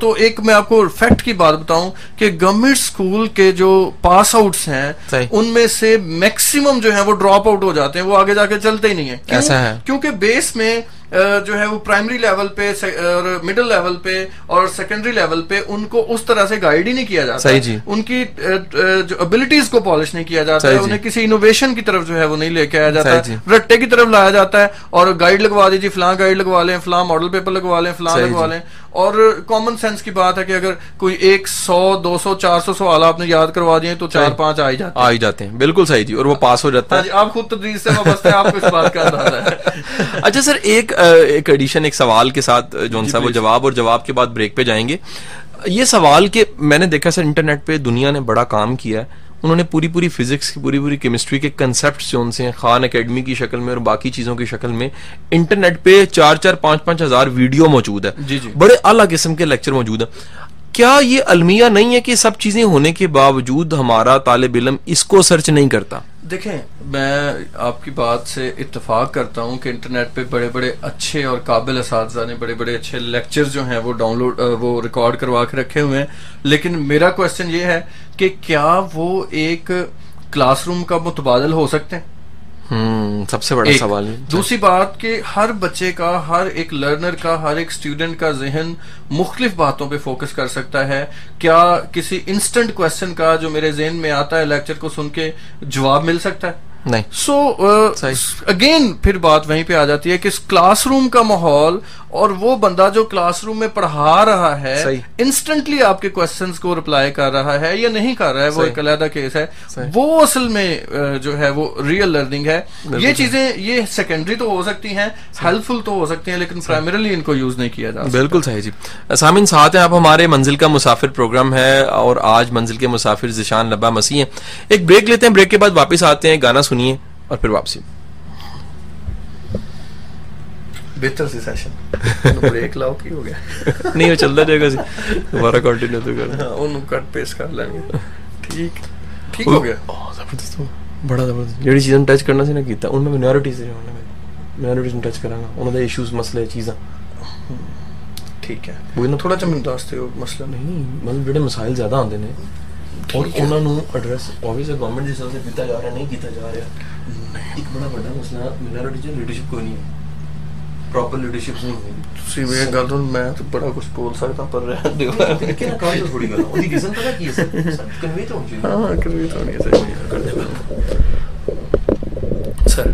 تو ایک میں آپ کو فیکٹ کی بات بتاؤں کہ گورنمنٹ اسکول کے جو پاس آؤٹس ہیں۔ ان میں سے میکسیمم جو ہیں وہ ڈراپ آؤٹ ہو جاتے ہیں وہ آگے جا کے چلتے ہی نہیں ہیں کیوں؟ کیونکہ بیس میں جو ہے وہ پرائمری لیول پہ اور مڈل لیول پہ اور سیکنڈری لیول پہ ان کو اس طرح سے گائیڈ ہی نہیں کیا جاتا۔ جی۔ ان کی جو ابلیٹیز کو پالش نہیں کیا جاتا۔ ہے جی۔ انہیں کسی انوویشن کی طرف جو ہے وہ نہیں لے کے آیا جاتا۔ ہے جی۔ رٹے کی طرف لایا جاتا ہے اور گائیڈ لگوا دیجیے فلاں گائیڈ لگوا لیں فلاں ماڈل پیپر لگوا لیں فلاں لگوا لیں۔ اور کامن سینس کی بات ہے کہ اگر کوئی ایک سو دو سو چار سو سوال آپ نے یاد کروا دیے تو چار۔ پانچ آ ہی جاتے آ ہی جاتے ہیں۔ بالکل صحیح جی۔ اور وہ پاس ہو جاتا ہاں ہے جی آپ خود تدریس سے وابستہ ہیں آپ کو اس بات کا اندازہ ہے۔ [LAUGHS] اچھا سر ایک ایک ایڈیشن ایک سوال کے ساتھ جون صاحب وہ جواب اور جواب کے بعد بریک پہ جائیں گے یہ سوال کہ میں نے دیکھا سر انٹرنیٹ پہ دنیا نے بڑا کام کیا ہے انہوں نے پوری پوری فزکس کی پوری پوری کیمسٹری کے کنسپٹ جو ان سے خان اکیڈمی کی شکل میں اور باقی چیزوں کی شکل میں انٹرنیٹ پہ چار چار پانچ پانچ ہزار ویڈیو موجود ہے جی جی بڑے اعلیٰ قسم کے لیکچر موجود ہیں کیا یہ المیہ نہیں ہے کہ سب چیزیں ہونے کے باوجود ہمارا طالب علم اس کو سرچ نہیں کرتا دیکھیں، میں آپ کی بات سے اتفاق کرتا ہوں کہ انٹرنیٹ پہ بڑے بڑے اچھے اور قابل اساتذہ نے بڑے بڑے اچھے لیکچر جو ہیں وہ ڈاؤن لوڈ وہ ریکارڈ کروا کے رکھے ہوئے ہیں۔ لیکن میرا کوشچن یہ ہے کہ کیا وہ ایک کلاس روم کا متبادل ہو سکتے ہیں؟ سب سے بڑا سوال دوسری بات کہ ہر بچے کا ہر ایک لرنر کا ہر ایک اسٹوڈنٹ کا ذہن مختلف باتوں پہ فوکس کر سکتا ہے۔ کیا کسی انسٹنٹ کوشچن کا جو میرے ذہن میں آتا ہے لیکچر کو سن کے جواب مل سکتا ہے؟ نہیں۔ سو اگین پھر بات وہیں پہ آ جاتی ہے کہ کلاس روم کا ماحول اور وہ بندہ جو کلاس روم میں پڑھا رہا ہے انسٹنٹلی آپ کے کوشچنس کو رپلائی کر رہا ہے یا نہیں کر رہا ہے وہ ایک علیحدہ کیس ہے۔ وہ اصل میں جو ہے وہ ریئل لرننگ ہے۔ یہ چیزیں یہ سیکنڈری تو ہو سکتی ہیں ہیلپ فل تو ہو سکتی ہیں لیکن پرائمریلی ان کو یوز نہیں کیا جا بالکل صحیح جی۔ سامن ساتھ ہیں آپ ہمارے منزل کا مسافر پروگرام ہے اور آج منزل کے مسافر ذیشان لبا مسیح ہیں۔ ایک بریک لیتے ہیں بریک کے بعد واپس آتے ہیں گانا سنیے اور پھر واپسی بہتر سی سیشن بریک لاؤ کی ہو گیا نہیں وہ چلتا جائے گا دوبارہ کنٹینیو تو کر انہوں کٹ پیس کر لیں گے ٹھیک ٹھیک ہو گیا زبردست بڑا زبردست جڑی چیزاں ٹچ کرنا سی نا کیتا ان میں مینورٹیز نے مینورٹیز نے ٹچ کرانا انہاں دے ایشوز مسئلے چیزاں ٹھیک ہے وہ نا تھوڑا چا دس تے مسئلہ نہیں مطلب جڑے مسائل زیادہ آندے نے اور انہوں نے ایڈریس آبویس گورنمنٹ جس طرح سے کیتا جا رہا نہیں کیتا جا رہا ایک بڑا بڑا مسئلہ مینورٹی لیڈرشپ کوئی نہیں ہے پراپر لیڈرشپ نہیں ہوئی تسی میں گل تو میں تو بڑا کچھ بول سکتا پر رہ دیو کہ نا کام تو تھوڑی گل اودی قسم پتہ کی ہے کنوے تو ہونی ہاں کنوے تو ہونی چاہیے سر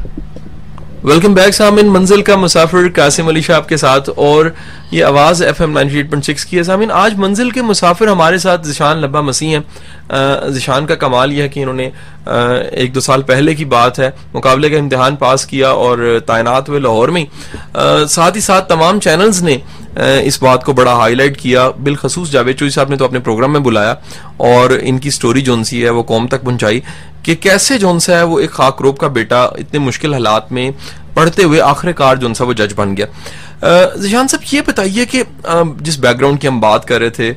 ویلکم بیک سامن منزل کا مسافر قاسم علی شاہ آپ کے ساتھ اور یہ آواز F M ninety eight point six کی ہے. سامن آج منزل کے مسافر ہمارے ساتھ ذیشان لبا مسیح ہیں. ذیشان کا کمال یہ ہے کہ انہوں نے ایک دو سال پہلے کی بات ہے، مقابلے کا امتحان پاس کیا اور تعینات ہوئے لاہور میں. ساتھ ہی ساتھ تمام چینلز نے اس بات کو بڑا ہائی لائٹ کیا. بالخصوص جاوید چوئی صاحب نے تو اپنے پروگرام میں بلایا اور ان کی سٹوری جون سی ہے وہ قوم تک پہنچائی. کہ کیسے جون سا ہے وہ ایک خاک روب کا بیٹا اتنے مشکل حالات میں پڑھتے ہوئے آخر کار جون سا وہ جج بن گیا۔ ذیشان صاحب، یہ بتائیے کہ جس بیک گراؤنڈ کی ہم بات کر رہے تھے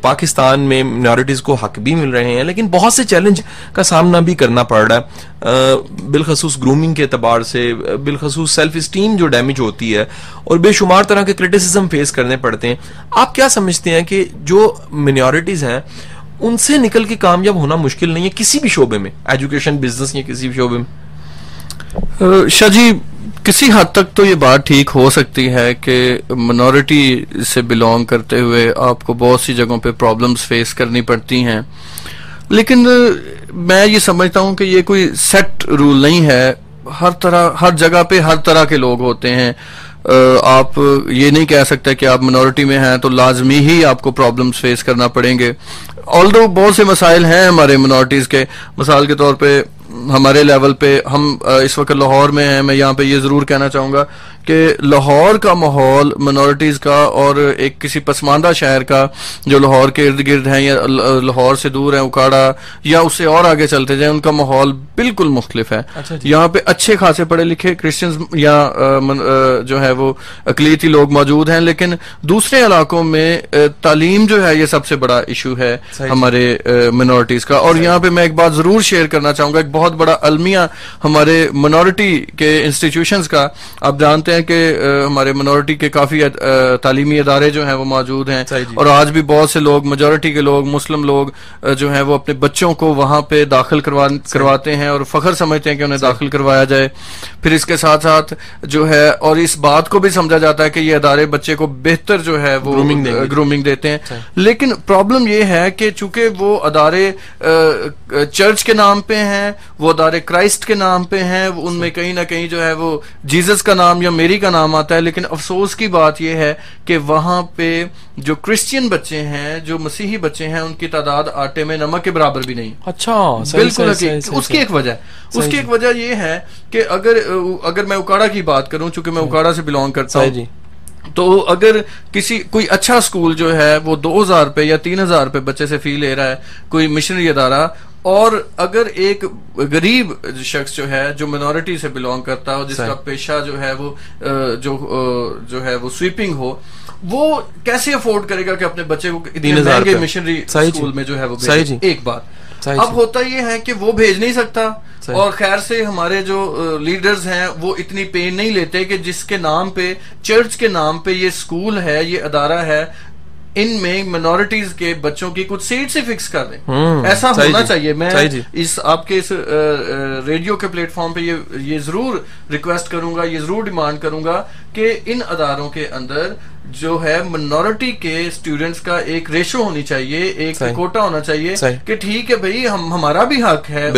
پاکستان میں مینورٹیز کو حق بھی مل رہے ہیں، لیکن بہت سے چیلنج کا سامنا بھی کرنا پڑ رہا ہے۔ بالخصوص گرومنگ کے اعتبار سے، بالخصوص سیلف اسٹیم جو ڈیمیج ہوتی ہے، اور بے شمار طرح کے کرٹیسزم فیس کرنے پڑتے ہیں۔ آپ کیا سمجھتے ہیں کہ جو مینورٹیز ہیں ان سے نکل کے کامیاب ہونا مشکل نہیں ہے کسی بھی شعبے میں ایجوکیشن بزنس یا کسی بھی شعبے میں۔ شاہ جی کسی حد تک تو یہ بات ٹھیک ہو سکتی ہے کہ منورٹی سے بلونگ کرتے ہوئے آپ کو بہت سی جگہوں پہ پرابلمز فیس کرنی پڑتی ہیں۔ لیکن میں یہ سمجھتا ہوں کہ یہ کوئی سیٹ رول نہیں ہے۔ ہر طرح، ہر جگہ پہ ہر طرح کے لوگ ہوتے ہیں۔ آپ یہ نہیں کہہ سکتے کہ آپ منورٹی میں ہیں تو لازمی ہی آپ کو پرابلمز فیس کرنا پڑیں گے۔ آل دو بہت سے مسائل ہیں ہمارے منورٹیز کے، مثال کے طور پہ ہمارے لیول پہ ہم اس وقت لاہور میں ہیں، میں یہاں پہ یہ ضرور کہنا چاہوں گا کہ لاہور کا ماحول منورٹیز کا اور ایک کسی پسماندہ شہر کا جو لاہور کے ارد گرد ہیں یا لاہور سے دور ہیں اکاڑا یا اس سے اور آگے چلتے جائیں ان کا ماحول بالکل مختلف ہے۔ اچھا جی۔ یہاں پہ اچھے خاصے پڑھے لکھے کرسچنز یا جو ہے وہ اقلیتی لوگ موجود ہیں لیکن دوسرے علاقوں میں تعلیم جو ہے یہ سب سے بڑا ایشو ہے ہمارے منورٹیز کا۔ اور یہاں پہ میں ایک بات ضرور شیئر کرنا چاہوں گا ایک بہت بڑا المیہ ہمارے منورٹی کے انسٹیٹیوشنز کا۔ آپ جانتے ہیں کہ ہمارے منورٹی کے کافی تعلیمی ادارے جو ہیں وہ موجود ہیں جی۔ اور آج بھی بہت سے لوگ میجورٹی کے لوگ مسلم لوگ جو ہیں وہ اپنے بچوں کو وہاں پہ داخل کرواتے ہیں اور فخر سمجھتے ہیں کہ انہیں داخل کروایا جائے۔ پھر اس کے ساتھ ساتھ جو ہے اور اس بات کو بھی سمجھا جاتا ہے کہ یہ ادارے بچے کو بہتر جو ہے وہ گرومنگ دیتے ہیں۔ لیکن پرابلم یہ ہے کہ چونکہ وہ ادارے چرچ کے نام پہ ہیں وہ ادارے کرائسٹ کے نام پہ ہیں ان میں کہیں نہ کہیں جو ہے وہ جیزس کا نام یا میری کا نام آتا ہے لیکن افسوس کی بات یہ ہے کہ وہاں پہ جو کرسچین بچے ہیں جو مسیحی بچے ہیں ان کی تعداد آٹے میں نمک کے برابر بھی نہیں۔ اچھا بالکل اس کی ایک وجہ اس کی ایک وجہ یہ ہے کہ اگر اگر میں اکاڑا کی بات کروں چونکہ میں اکاڑا سے بلونگ کرتا ہوں جی۔ تو اگر کسی کوئی اچھا اسکول جو ہے وہ دو ہزار روپے یا تین ہزار روپے بچے سے فی لے رہا ہے کوئی مشنری ادارہ اور اگر ایک غریب شخص جو ہے جو منورٹی سے بلونگ کرتا ہو جس کا پیشہ جو ہے وہ جو جو ہے وہ سویپنگ ہو وہ کیسے افورڈ کرے گا کہ اپنے بچے کو اتنے مشنری اسکول میں جو ہے وہ ایک بات۔ اب ہوتا یہ ہے کہ وہ بھیج نہیں سکتا۔ اور خیر سے ہمارے جو لیڈرز ہیں وہ اتنی پین نہیں لیتے کہ جس کے نام پہ چرچ کے نام پہ یہ اسکول ہے یہ ادارہ ہے ان میں منورٹیز کے بچوں کی کچھ سیٹ سے فکس کر دیں ایسا ہونا جی۔ چاہیے میں جی۔ اس آپ کے اس ریڈیو کے پلیٹ فارم پہ یہ ضرور ریکویسٹ کروں گا یہ ضرور ڈیمانڈ کروں گا کہ ان اداروں کے اندر جو ہے منورٹی کے اسٹوڈینٹس کا ایک ریشو ہونی چاہیے ایک کوٹا ہونا چاہیے کہ ٹھیک ہے بھائی ہمارا بھی حق ہے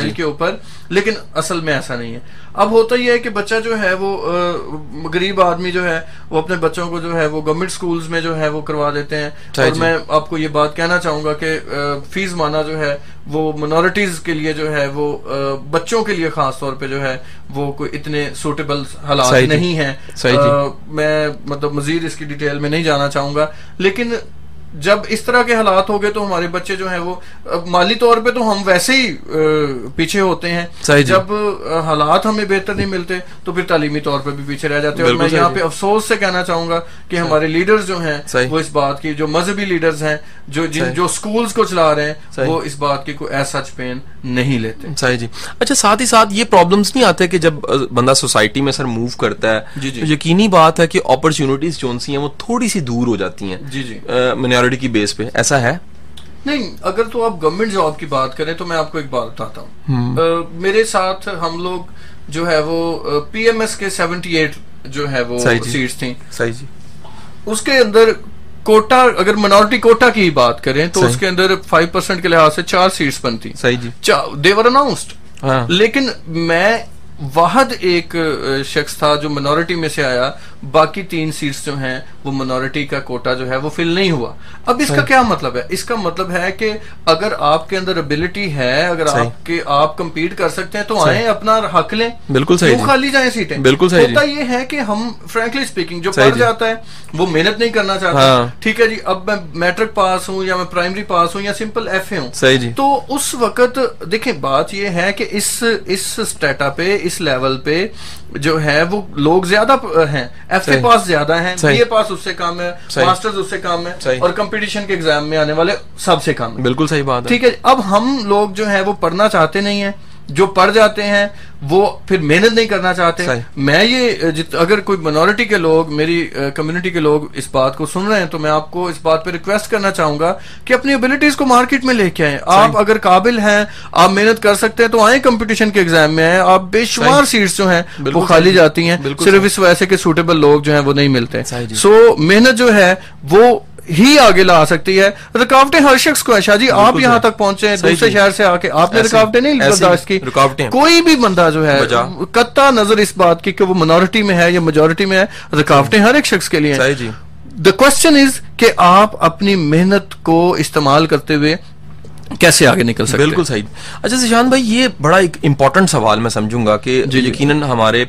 جی۔ کے اوپر لیکن اصل میں ایسا نہیں ہے اب ہوتا یہ ہے کہ بچہ جو ہے وہ غریب آدمی جو ہے وہ اپنے بچوں کو جو ہے وہ گورنمنٹ سکولز میں جو ہے وہ کروا دیتے ہیں اور جی۔ میں آپ کو یہ بات کہنا چاہوں گا کہ فیس مانا جو ہے وہ منورٹیز کے لیے جو ہے وہ بچوں کے لیے خاص طور پہ جو ہے وہ کوئی اتنے سوٹیبل حالات جی۔ نہیں ہیں میں مطلب مزید اس کی ڈیٹیل میں نہیں جانا چاہوں گا لیکن جب اس طرح کے حالات ہو گئے تو ہمارے بچے جو ہیں وہ مالی طور پہ تو ہم ویسے ہی پیچھے ہوتے ہیں۔ جی۔ جب حالات ہمیں بہتر نہیں ملتے تو پھر تعلیمی طور پہ بھی پیچھے رہ جاتے ہیں۔ اور میں یہاں پہ افسوس سے کہنا چاہوں گا کہ ہمارے لیڈرز جو ہیں وہ اس بات کی جو مذہبی لیڈرز ہیں جو جن جو سکولز کو چلا رہے ہیں وہ اس بات کی کوئی ایسا پین نہیں لیتے۔ صحیح جی۔ اچھا ساتھ ہی ساتھ یہ پرابلمز نہیں آتے کہ جب بندہ سوسائٹی میں سر موو کرتا ہے جی جی۔ یقینی بات ہے کہ اپرچونٹیز جو سی ہیں وہ تھوڑی سی دور ہو جاتی ہیں۔ جی جی۔ مینورٹی کی بیس پہ۔ ایسا ہے؟ نہیں اگر تو آپ گورنمنٹ جاب کی بات کریں تو میں آپ کو ایک بات بتاتا ہوں۔ میرے ساتھ ہم لوگ جو ہے وہ پی ایم ایس کے سیونٹی ایٹ جو ہے وہ سیٹس تھیں۔ صحیح جی۔ اس کے اندر کوٹا اگر منورٹی کوٹا کی بات کریں تو اس کے اندر فائیو پرسینٹ کے لحاظ سے چار سیٹس بنتی۔ صحیح جی۔ دیور اناؤنسڈ ہاں۔ لیکن میں واحد ایک شخص تھا جو منورٹی میں سے آیا باقی تین سیٹس جو ہیں وہ منورٹی کا کوٹا جو ہے وہ فل نہیں ہوا۔ اب اس کا کیا مطلب ہے؟ اس کا مطلب ہے کہ اگر آپ کے اندر ابیلٹی ہے اگر آپ کے آپ کمپیٹ کر سکتے ہیں تو آئیں اپنا حق لیں۔ بالکل صحیح جی۔ خالی جائیں سیٹیں بالکل صحیح ہوتا جی۔ یہ ہے کہ ہم فرینکلی اسپیکنگ جو پڑھ جی۔ جاتا ہے وہ محنت نہیں کرنا چاہتا۔ ہاں۔ ٹھیک ہے جی اب میں میٹرک پاس ہوں یا میں پرائمری پاس ہوں یا سمپل ایف اے ہوں۔ تو اس وقت دیکھیں بات یہ ہے کہ اس اس اسٹیٹا پہ اس لیول پہ جو ہے وہ لوگ زیادہ ہیں۔ ایف اے پاس زیادہ ہیں۔ بی اے پاس اس سے کام ہے۔ ماسٹرز اس سے کام ہے۔ اور کمپٹیشن کے ایگزام میں آنے والے سب سے کام ہے بالکل صحیح بات ہے۔ ٹھیک ہے اب ہم لوگ جو ہیں وہ پڑھنا چاہتے نہیں ہیں۔ جو پڑھ جاتے ہیں وہ پھر محنت نہیں کرنا چاہتے۔ میں یہ اگر کوئی منورٹی کے لوگ میری کمیونٹی کے لوگ اس بات کو سن رہے ہیں تو میں آپ کو اس بات پہ ریکویسٹ کرنا چاہوں گا کہ اپنی ابلیٹیز کو مارکیٹ میں لے کے آئیں۔ آپ اگر قابل ہیں آپ محنت کر سکتے ہیں تو آئیں کمپٹیشن کے ایگزام میں آئیں آپ بے شمار سیٹس جو ہیں وہ خالی جاتی ہیں۔ صرف اس وجہ سے کہ سوٹیبل لوگ جو ہیں وہ نہیں ملتے۔ سو جی۔ محنت جو ہے وہ ہی آگے لا سکتی ہے۔ رکاوٹیں ہر شخص کو ہے شاہ جی آپ یہاں تک پہنچے ہیں دوسرے شہر سے آ کے آپ نے رکاوٹیں نہیں برداشت کی۔ کوئی بھی بندہ جو ہے کتا نظر اس بات کی کہ وہ منورٹی میں ہے یا میجورٹی میں ہے رکاوٹیں ہر ایک شخص کے لیے دا کوشچن از کہ آپ اپنی محنت کو استعمال کرتے ہوئے کیسے آگے نکل سکتے بالکل صحیح۔ اچھا سشان بھائی یہ بڑا ایک امپورٹنٹ سوال میں سمجھوں گا کہ جی، جی۔ یقیناً ہمارے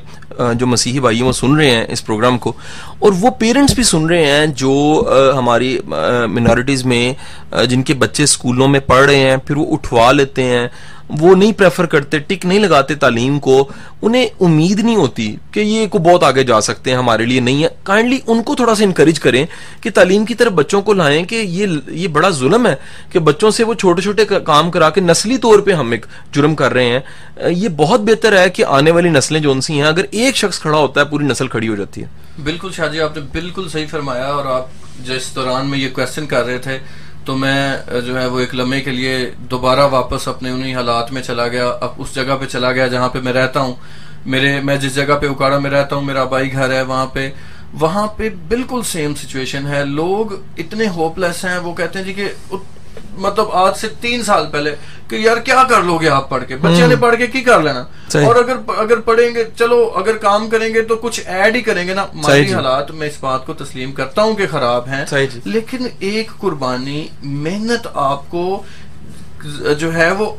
جو مسیحی بھائی ہیں وہ سن رہے ہیں اس پروگرام کو، اور وہ پیرنٹس بھی سن رہے ہیں جو ہماری منورٹیز میں جن کے بچے اسکولوں میں پڑھ رہے ہیں، پھر وہ اٹھوا لیتے ہیں۔ وہ نہیں پریفر کرتے، ٹک نہیں لگاتے تعلیم کو۔ انہیں امید نہیں ہوتی کہ یہ کو بہت آگے جا سکتے ہیں، ہمارے لیے نہیں ہے۔ کائنڈلی ان کو تھوڑا سا انکریج کریں کہ تعلیم کی طرف بچوں کو لائیں کہ یہ یہ بڑا ظلم ہے کہ بچوں سے وہ چھوٹے چھوٹے کام کرا کے نسلی طور پہ ہم ایک جرم کر رہے ہیں۔ یہ بہت بہتر ہے کہ آنے والی نسلیں جو ان سی ہیں، اگر ایک ایک شخص کھڑا ہوتا ہے، پوری نسل کھڑی ہو جاتی ہے۔ بالکل شاہ جی آپ نے بالکل صحیح فرمایا اور آپ جس دوران میں یہ کوشچن کر رہے تھے، تو میں جو ہے وہ ایک لمحے کے لیے دوبارہ واپس اپنے انہی حالات میں چلا گیا، اب اس جگہ پہ چلا گیا جہاں پہ میں رہتا ہوں۔ میرے، میں جس جگہ پہ اکاڑا میں رہتا ہوں، میرا بائی گھر ہے وہاں پہ۔ وہاں پہ بالکل سیم سچویشن ہے۔ لوگ اتنے ہوپ لیس ہیں، وہ کہتے ہیں جی کہ مطلب آج سے تین سال پہلے کہ یار کیا کر لو گے آپ پڑھ کے؟ بچے نے پڑھ کے کی کر لینا؟ اور اگر اگر پڑھیں گے چلو اگر کام کریں گے تو کچھ ایڈ ہی کریں گے نا۔ مالی حالات میں اس بات کو تسلیم کرتا ہوں کہ خراب ہیں۔ جی۔ لیکن ایک قربانی محنت آپ کو جو ہے وہ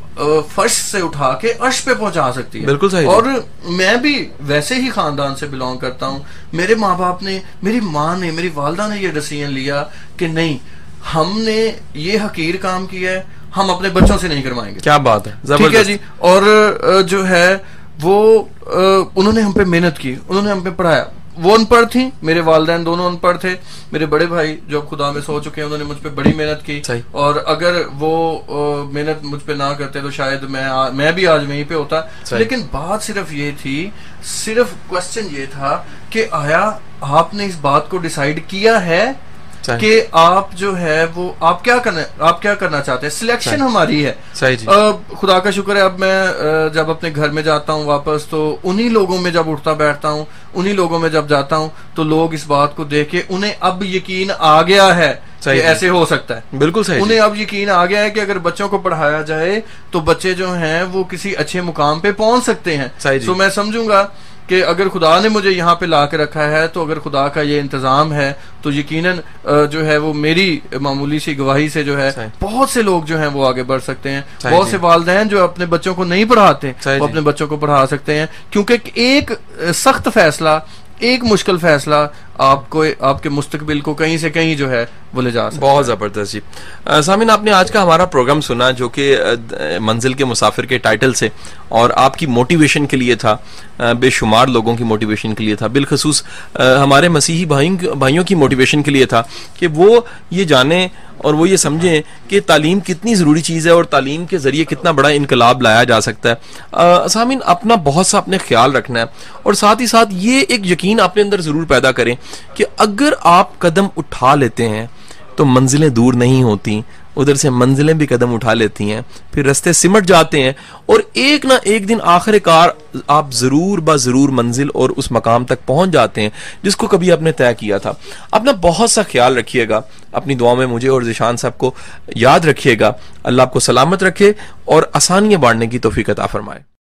فرش سے اٹھا کے عرش پہ پہنچا سکتی ہے۔ بالکل صحیح اور میں بھی ویسے ہی خاندان سے بلونگ کرتا ہوں۔ میرے ماں باپ نے میری ماں نے میری والدہ نے یہ ڈسیزن لیا کہ نہیں ہم نے یہ حقیر کام کیا ہے ہم اپنے بچوں سے نہیں کروائیں گے۔ کیا بات ہے؟ ٹھیک ہے جی؟ اور جو ہے وہ انہوں نے ہم پہ محنت کی انہوں نے ہم پہ پڑھایا۔ وہ ان پڑھ تھی میرے والدین دونوں ان پڑھ تھے۔ میرے بڑے بھائی جو خدا میں سو چکے ہیں انہوں نے مجھ پہ بڑی محنت کی۔ اور اگر وہ محنت مجھ پہ نہ کرتے تو شاید میں میں بھی آج وہیں پہ ہوتا۔ لیکن بات صرف یہ تھی صرف کوشچن یہ تھا کہ آیا آپ نے اس بات کو ڈیسائیڈ کیا ہے کہ آپ جو ہے وہ آپ کیا کرنا آپ کیا کرنا چاہتے ہیں؟ سلیکشن ہماری ہے۔ جی۔ خدا کا شکر ہے اب میں جب اپنے گھر میں جاتا ہوں واپس تو انہی لوگوں میں جب اٹھتا بیٹھتا ہوں انہی لوگوں میں جب جاتا ہوں تو لوگ اس بات کو دیکھ کے انہیں اب یقین آ گیا ہے کہ جی۔ ایسے ہو سکتا ہے۔ بالکل صحیح انہیں اب یقین آ گیا ہے کہ اگر بچوں کو پڑھایا جائے تو بچے جو ہیں وہ کسی اچھے مقام پہ پہنچ سکتے ہیں۔ تو جی۔ میں سمجھوں گا کہ اگر خدا نے مجھے یہاں پہ لا کے رکھا ہے تو اگر خدا کا یہ انتظام ہے تو یقیناً جو ہے وہ میری معمولی سی گواہی سے جو ہے بہت سے لوگ جو ہیں وہ آگے بڑھ سکتے ہیں۔ بہت سے والدین جو اپنے بچوں کو نہیں پڑھاتے وہ اپنے بچوں کو پڑھا سکتے ہیں۔ کیونکہ ایک سخت فیصلہ ایک مشکل فیصلہ آپ کو آپ کے مستقبل کو کہیں سے کہیں جو ہے وہ لے جا سکتا بہت زبردست جی۔ سامین آپ نے آج کا ہمارا پروگرام سنا جو کہ منزل کے مسافر کے ٹائٹل سے اور آپ کی موٹیویشن کے لیے تھا۔ بے شمار لوگوں کی موٹیویشن کے لیے تھا۔ بالخصوص ہمارے مسیحی بھائیوں کی موٹیویشن کے لیے تھا کہ وہ یہ جانیں اور وہ یہ سمجھیں کہ تعلیم کتنی ضروری چیز ہے اور تعلیم کے ذریعے کتنا بڑا انقلاب لایا جا سکتا ہے۔ سامین اپنا بہت سا اپنے خیال رکھنا ہے اور ساتھ ہی ساتھ یہ ایک یقین اپنے اندر ضرور پیدا کریں کہ اگر آپ قدم اٹھا لیتے ہیں تو منزلیں دور نہیں ہوتی۔ ادھر سے منزلیں بھی قدم اٹھا لیتی ہیں، پھر رستے سمٹ جاتے ہیں۔ اور ایک نہ ایک دن آخر کار آپ ضرور با ضرور منزل اور اس مقام تک پہنچ جاتے ہیں، جس کو کبھی آپ نے طے کیا تھا۔ اپنا بہت سا خیال رکھیے گا۔ اپنی دعاؤں میں مجھے اور ذیشان صاحب کو یاد رکھیے گا۔ اللہ آپ کو سلامت رکھے اور آسانیاں بانٹنے کی توفیق عطا فرمائے۔